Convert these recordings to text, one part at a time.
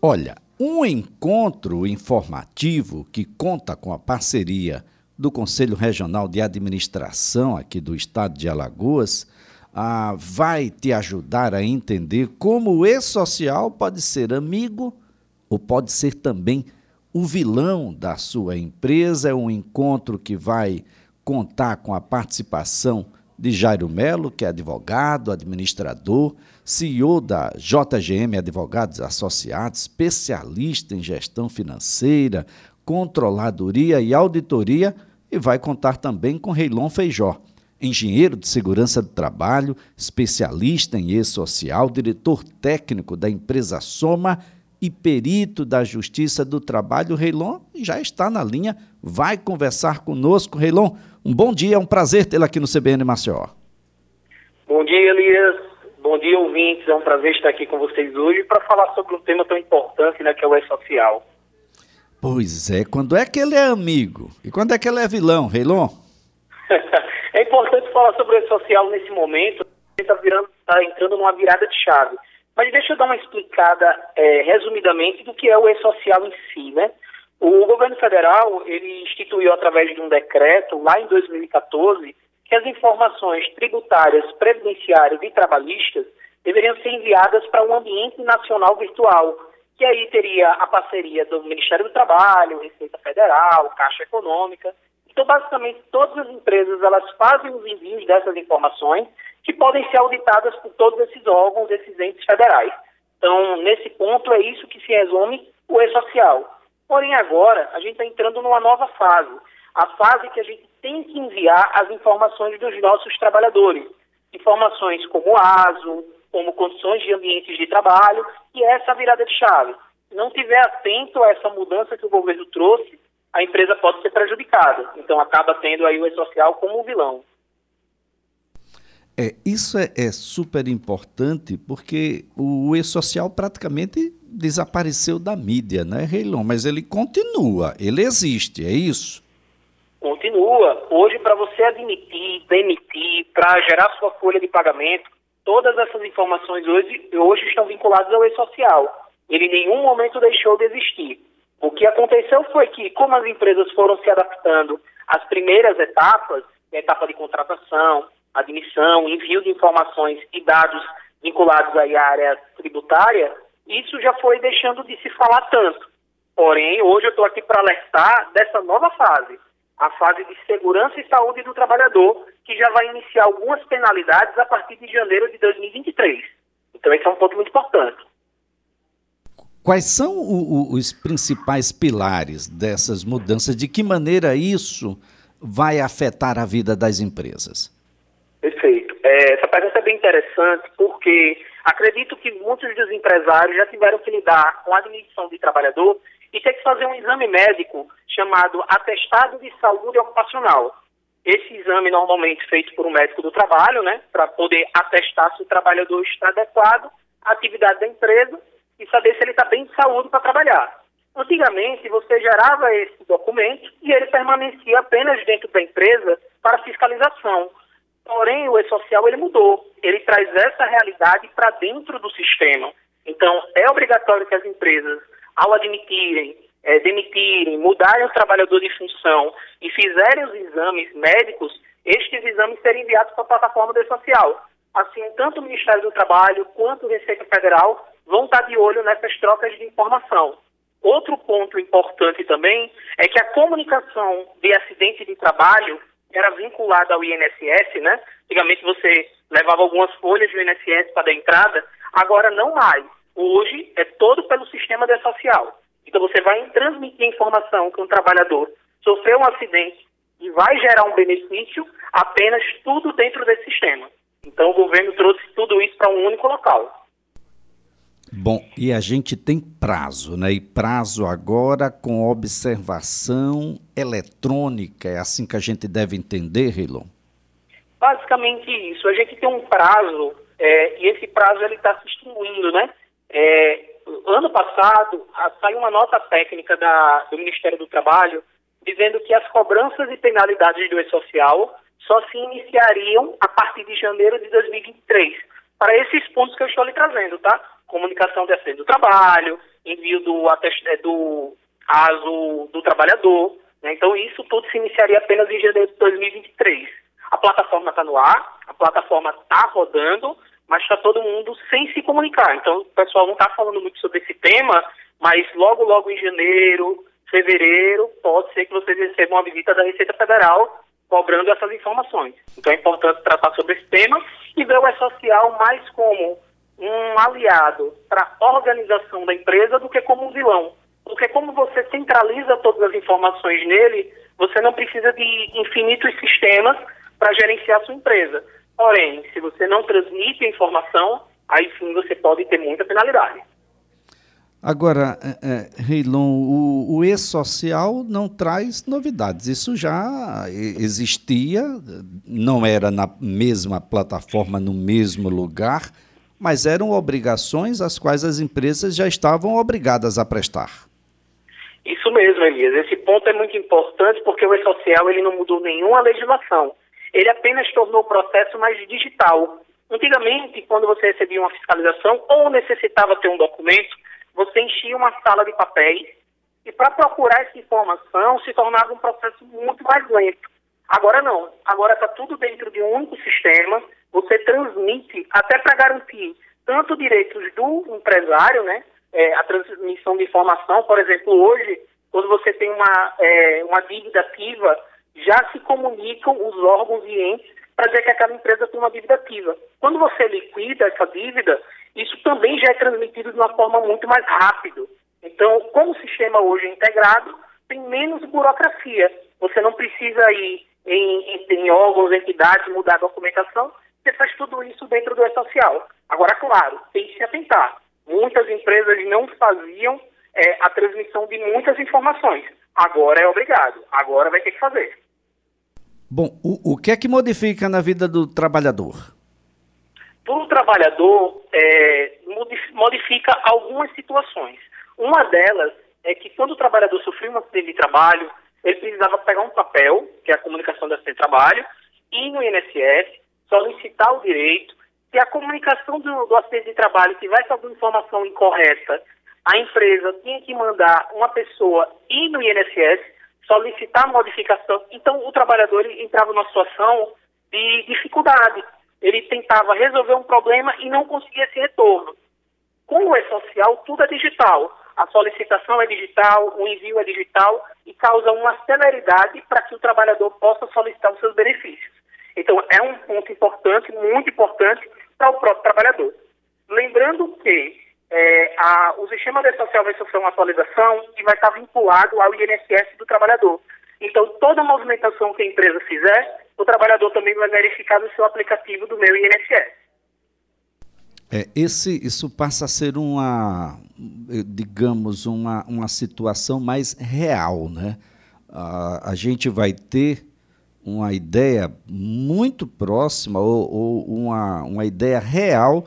Olha, um encontro informativo que conta com a parceria do Conselho Regional de Administração aqui do estado de Alagoas ah, vai te ajudar a entender como o e-social pode ser amigo ou pode ser também o vilão da sua empresa. É um encontro que vai contar com a participação de Jairo Melo, que é advogado, administrador, CEO da JGM Advogados Associados, especialista em gestão financeira, controladoria e auditoria, e vai contar também com Reilon Feijó, engenheiro de segurança do trabalho, especialista em e-social, diretor técnico da empresa Soma e perito da Justiça do Trabalho. Reilon já está na linha, vai conversar conosco. Reilon, um bom dia, é um prazer tê-lo aqui no CBN Maceió. Bom dia, Elias. Bom dia, ouvintes. É um prazer estar aqui com vocês hoje para falar sobre um tema tão importante, né, que é o e-social. Pois é, quando é que ele é amigo? E quando é que ele é vilão, Reilon? é importante falar sobre o e-social nesse momento, está tá entrando numa virada de chave. Mas deixa eu dar uma explicada é, resumidamente do que é o e-social em si, né? O governo federal, ele instituiu através de um decreto, lá em 2014, que as informações tributárias, previdenciárias e trabalhistas deveriam ser enviadas para um ambiente nacional virtual, que aí teria a parceria do Ministério do Trabalho, Receita Federal, Caixa Econômica. Então, basicamente, todas as empresas elas fazem os envios dessas informações que podem ser auditadas por todos esses órgãos, esses entes federais. Então, nesse ponto, é isso que se resume o e-social. Porém, agora, a gente está entrando numa nova fase. A fase que a gente tem que enviar as informações dos nossos trabalhadores. Informações como ASO, como condições de ambientes de trabalho, e essa virada de chave. Se não tiver atento a essa mudança que o governo trouxe, a empresa pode ser prejudicada. Então acaba tendo aí o e-social como um vilão. É, isso é, é super importante porque o e-social praticamente desapareceu da mídia, né, Reilon? Mas ele continua, ele existe, é isso? Continua. Hoje, para você admitir, demitir, para gerar sua folha de pagamento, todas essas informações hoje, hoje estão vinculadas ao e-social. Ele em nenhum momento deixou de existir. O que aconteceu foi que, como as empresas foram se adaptando às primeiras etapas, etapa de contratação, admissão, envio de informações e dados vinculados à área tributária, isso já foi deixando de se falar tanto. Porém, hoje eu estou aqui para alertar dessa nova fase, a fase de segurança e saúde do trabalhador, que já vai iniciar algumas penalidades a partir de janeiro de 2023. Então, esse é um ponto muito importante. Quais são o, o, os principais pilares dessas mudanças? De que maneira isso vai afetar a vida das empresas? Perfeito. É, essa pergunta é bem interessante porque acredito que muitos dos empresários já tiveram que lidar com a admissão de trabalhador e ter que fazer um exame médico chamado atestado de saúde ocupacional. Esse exame normalmente feito por um médico do trabalho, né, para poder atestar se o trabalhador está adequado à atividade da empresa e saber se ele está bem de saúde para trabalhar. Antigamente, você gerava esse documento e ele permanecia apenas dentro da empresa para fiscalização. Porém, o e-social ele mudou. Ele traz essa realidade para dentro do sistema. Então, é obrigatório que as empresas, ao admitirem, é, demitirem, mudarem o trabalhador de função e fizerem os exames médicos, estes exames serem enviados para a plataforma do e-social. Assim, tanto o Ministério do Trabalho quanto o Receita Federal vão estar de olho nessas trocas de informação. Outro ponto importante também é que a comunicação de acidente de trabalho era vinculada ao INSS, né? Antigamente você levava algumas folhas do INSS para dar entrada, agora não mais. Hoje é todo pelo sistema de social. Então você vai transmitir a informação que um trabalhador sofreu um acidente e vai gerar um benefício apenas tudo dentro desse sistema. Então o governo trouxe tudo isso para um único local. Bom, e a gente tem prazo, né? E prazo agora com observação eletrônica, é assim que a gente deve entender, Rilon? Basicamente isso. A gente tem um prazo é, e esse prazo ele está se extinguindo, né? É, ano passado saiu uma nota técnica da, do Ministério do Trabalho dizendo que as cobranças e penalidades do E-Social só se iniciariam a partir de janeiro de 2023. Para esses pontos que eu estou lhe trazendo, tá? Comunicação de acidente do trabalho, envio do, é, do ASO do trabalhador. Né? Então, isso tudo se iniciaria apenas em janeiro de 2023. A plataforma está no ar, a plataforma está rodando, mas está todo mundo sem se comunicar. Então, o pessoal não está falando muito sobre esse tema, mas logo, logo em janeiro, fevereiro, pode ser que vocês recebam uma visita da Receita Federal cobrando essas informações. Então, é importante tratar sobre esse tema e ver o E-Social mais como um aliado para a organização da empresa do que como um vilão. Porque como você centraliza todas as informações nele, você não precisa de infinitos sistemas para gerenciar sua empresa. Porém, se você não transmite a informação, aí sim você pode ter muita penalidade. Agora, é, é, Reilon, o, o e-social não traz novidades. Isso já existia, não era na mesma plataforma, no mesmo lugar, mas eram obrigações às quais as empresas já estavam obrigadas a prestar. Isso mesmo, Elias. Esse ponto é muito importante porque o e-social ele não mudou nenhuma legislação. Ele apenas tornou o processo mais digital. Antigamente, quando você recebia uma fiscalização ou necessitava ter um documento, você enchia uma sala de papéis e para procurar essa informação se tornava um processo muito mais lento. Agora não. Agora está tudo dentro de um único sistema. Você transmite até para garantir tanto direitos do empresário, né, é, a transmissão de informação. Por exemplo, hoje, quando você tem uma, é, uma dívida ativa, já se comunicam os órgãos e entes para dizer que aquela empresa tem uma dívida ativa. Quando você liquida essa dívida, isso também já é transmitido de uma forma muito mais rápida. Então, como o sistema hoje é integrado, tem menos burocracia. Você não precisa ir em, em, em órgãos, entidades, mudar a documentação, você faz tudo isso dentro do E-Social. Agora, claro, tem que se atentar muitas empresas não faziam é, a transmissão de muitas informações. Agora é obrigado, agora vai ter que fazer. Bom, o, o que é que modifica na vida do trabalhador? Para o trabalhador, é, modifica algumas situações. Uma delas é que quando o trabalhador sofreu um acidente de trabalho, ele precisava pegar um papel, que é a comunicação do acidente de trabalho, ir no INSS, solicitar o direito, se a comunicação do, do acidente de trabalho tivesse alguma informação incorreta, a empresa tinha que mandar uma pessoa ir no INSS, solicitar modificação. Então, o trabalhador entrava numa situação de dificuldade. Ele tentava resolver um problema e não conseguia esse retorno. Com o E-Social, tudo é digital. A solicitação é digital, o envio é digital e causa uma celeridade para que o trabalhador possa solicitar os seus benefícios. Então, é um ponto importante, muito importante, para o próprio trabalhador. Lembrando que é, a, o sistema de social vai sofrer uma atualização e vai estar vinculado ao INSS do trabalhador. Então, toda movimentação que a empresa fizer, o trabalhador também vai verificar no seu aplicativo do meu INSS. É, esse, isso passa a ser uma, digamos, uma, uma situação mais real, né? a gente vai ter uma ideia muito próxima ou, ou uma, uma ideia real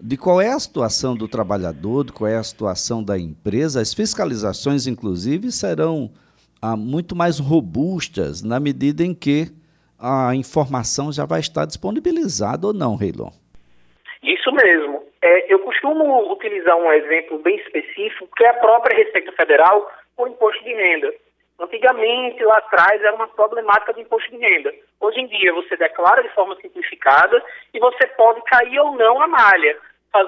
de qual é a situação do trabalhador, de qual é a situação da empresa. As fiscalizações, inclusive, serão ah, muito mais robustas na medida em que a informação já vai estar disponibilizada ou não, Reilon? Isso mesmo. É, eu costumo utilizar um exemplo bem específico, que é a própria Receita Federal com o imposto de renda. Antigamente, lá atrás, era uma problemática de imposto de renda. Hoje em dia, você declara de forma simplificada e você pode cair ou não a malha. A,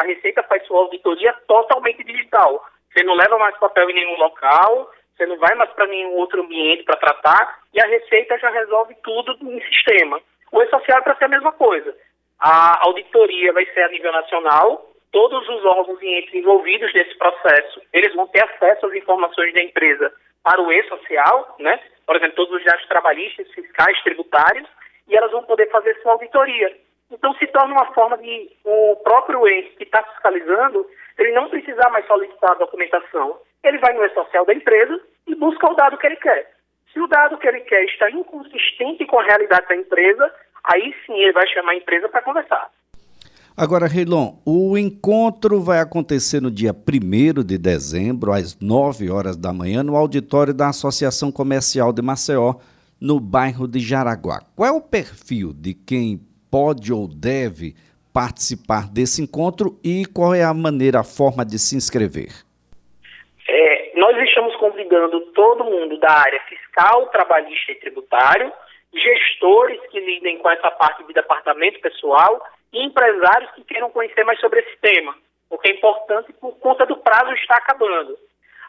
a Receita faz sua auditoria totalmente digital. Você não leva mais papel em nenhum local, você não vai mais para nenhum outro ambiente para tratar e a Receita já resolve tudo em sistema. O E-Social é para ser a mesma coisa. A auditoria vai ser a nível nacional, todos os órgãos e entes envolvidos nesse processo, eles vão ter acesso às informações da empresa para o E-Social, né? por exemplo, todos os dados trabalhistas, fiscais, tributários, e elas vão poder fazer sua auditoria. Então, se torna uma forma de o próprio ente que está fiscalizando, ele não precisar mais solicitar a documentação. Ele vai no E-Social da empresa e busca o dado que ele quer. Se o dado que ele quer está inconsistente com a realidade da empresa, aí sim ele vai chamar a empresa para conversar. Agora, Reilon, o encontro vai acontecer no dia 1 de dezembro, às 9 horas da manhã, no auditório da Associação Comercial de Maceió, no bairro de Jaraguá. Qual é o perfil de quem pode ou deve participar desse encontro e qual é a maneira, a forma de se inscrever? É, nós estamos convidando todo mundo da área fiscal, trabalhista e tributário, gestores que lidem com essa parte de departamento pessoal e empresários que queiram conhecer mais sobre esse tema, porque é importante por conta do prazo estar acabando.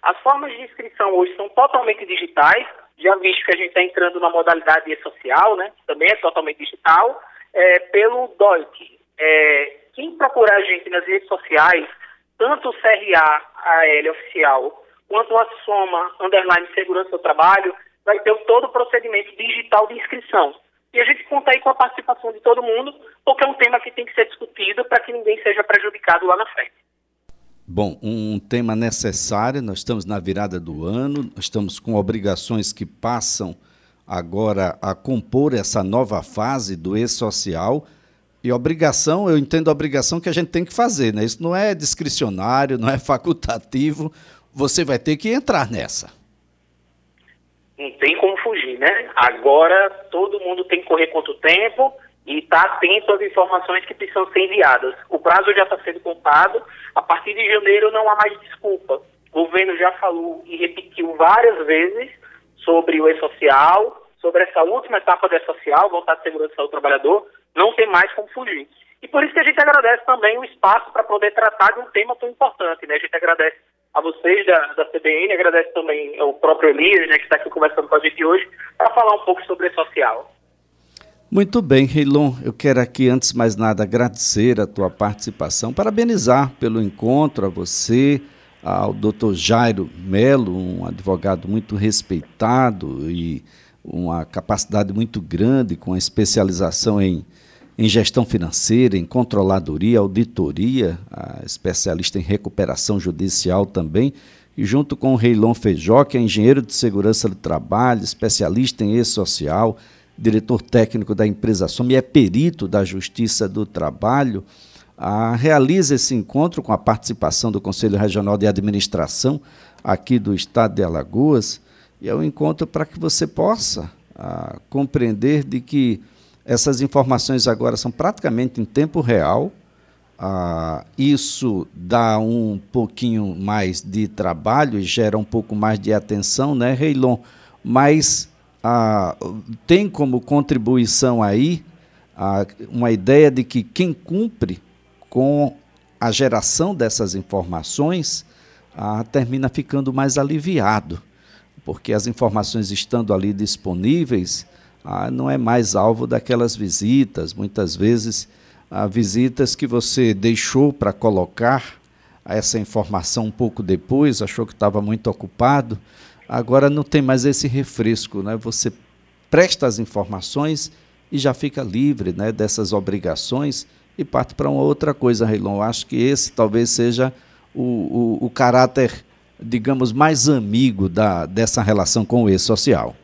As formas de inscrição hoje são totalmente digitais, já visto que a gente está entrando na modalidade e-social, né, também é totalmente digital, é, pelo DOIC. É, quem procurar a gente nas redes sociais, tanto o CRA AL oficial, quanto a Soma Underline Segurança do Trabalho, vai ter todo o procedimento digital de inscrição. E a gente conta aí com a participação de todo mundo, porque é um tema que tem que ser discutido para que ninguém seja prejudicado lá na frente. Bom, um tema necessário, nós estamos na virada do ano, estamos com obrigações que passam agora a compor essa nova fase do e-social. E obrigação, eu entendo obrigação que a gente tem que fazer, né? Isso não é discricionário, não é facultativo, você vai ter que entrar nessa. Não tem como fugir, né? Agora todo mundo tem que correr contra o tempo e estar tá atento às informações que precisam ser enviadas. O prazo já está sendo contado, a partir de janeiro não há mais desculpa. O governo já falou e repetiu várias vezes sobre o e-social, sobre essa última etapa do e-social, voltar à segurança do trabalhador, não tem mais como fugir. E por isso que a gente agradece também o espaço para poder tratar de um tema tão importante. Né? A gente agradece a vocês da, da CBN, agradece também ao próprio Elias, né, que está aqui conversando com a gente hoje, para falar um pouco sobre social. Muito bem, Reilon, eu quero aqui, antes de mais nada, agradecer a tua participação, parabenizar pelo encontro a você, ao doutor Jairo Melo, um advogado muito respeitado e uma capacidade muito grande, com a especialização em, em gestão financeira, em controladoria, auditoria, especialista em recuperação judicial também, e junto com o Reilon Feijó, que é engenheiro de segurança do trabalho, especialista em e-social, diretor técnico da empresa Som e é perito da Justiça do Trabalho, a, realiza esse encontro com a participação do Conselho Regional de Administração aqui do Estado de Alagoas, e é um encontro para que você possa a, compreender de que essas informações agora são praticamente em tempo real, ah, isso dá um pouquinho mais de trabalho e gera um pouco mais de atenção, né, Reilon? Mas ah, tem como contribuição aí ah, uma ideia de que quem cumpre com a geração dessas informações ah, termina ficando mais aliviado, porque as informações estando ali disponíveis ah, não é mais alvo daquelas visitas, muitas vezes visitas que você deixou para colocar essa informação um pouco depois, achou que estava muito ocupado Agora não tem mais esse refresco, né? Você presta as informações e já fica livre né, dessas obrigações e parte para uma outra coisa, Reilon. Acho que esse talvez seja o, o, o caráter, digamos, mais amigo da, dessa relação com o e-social.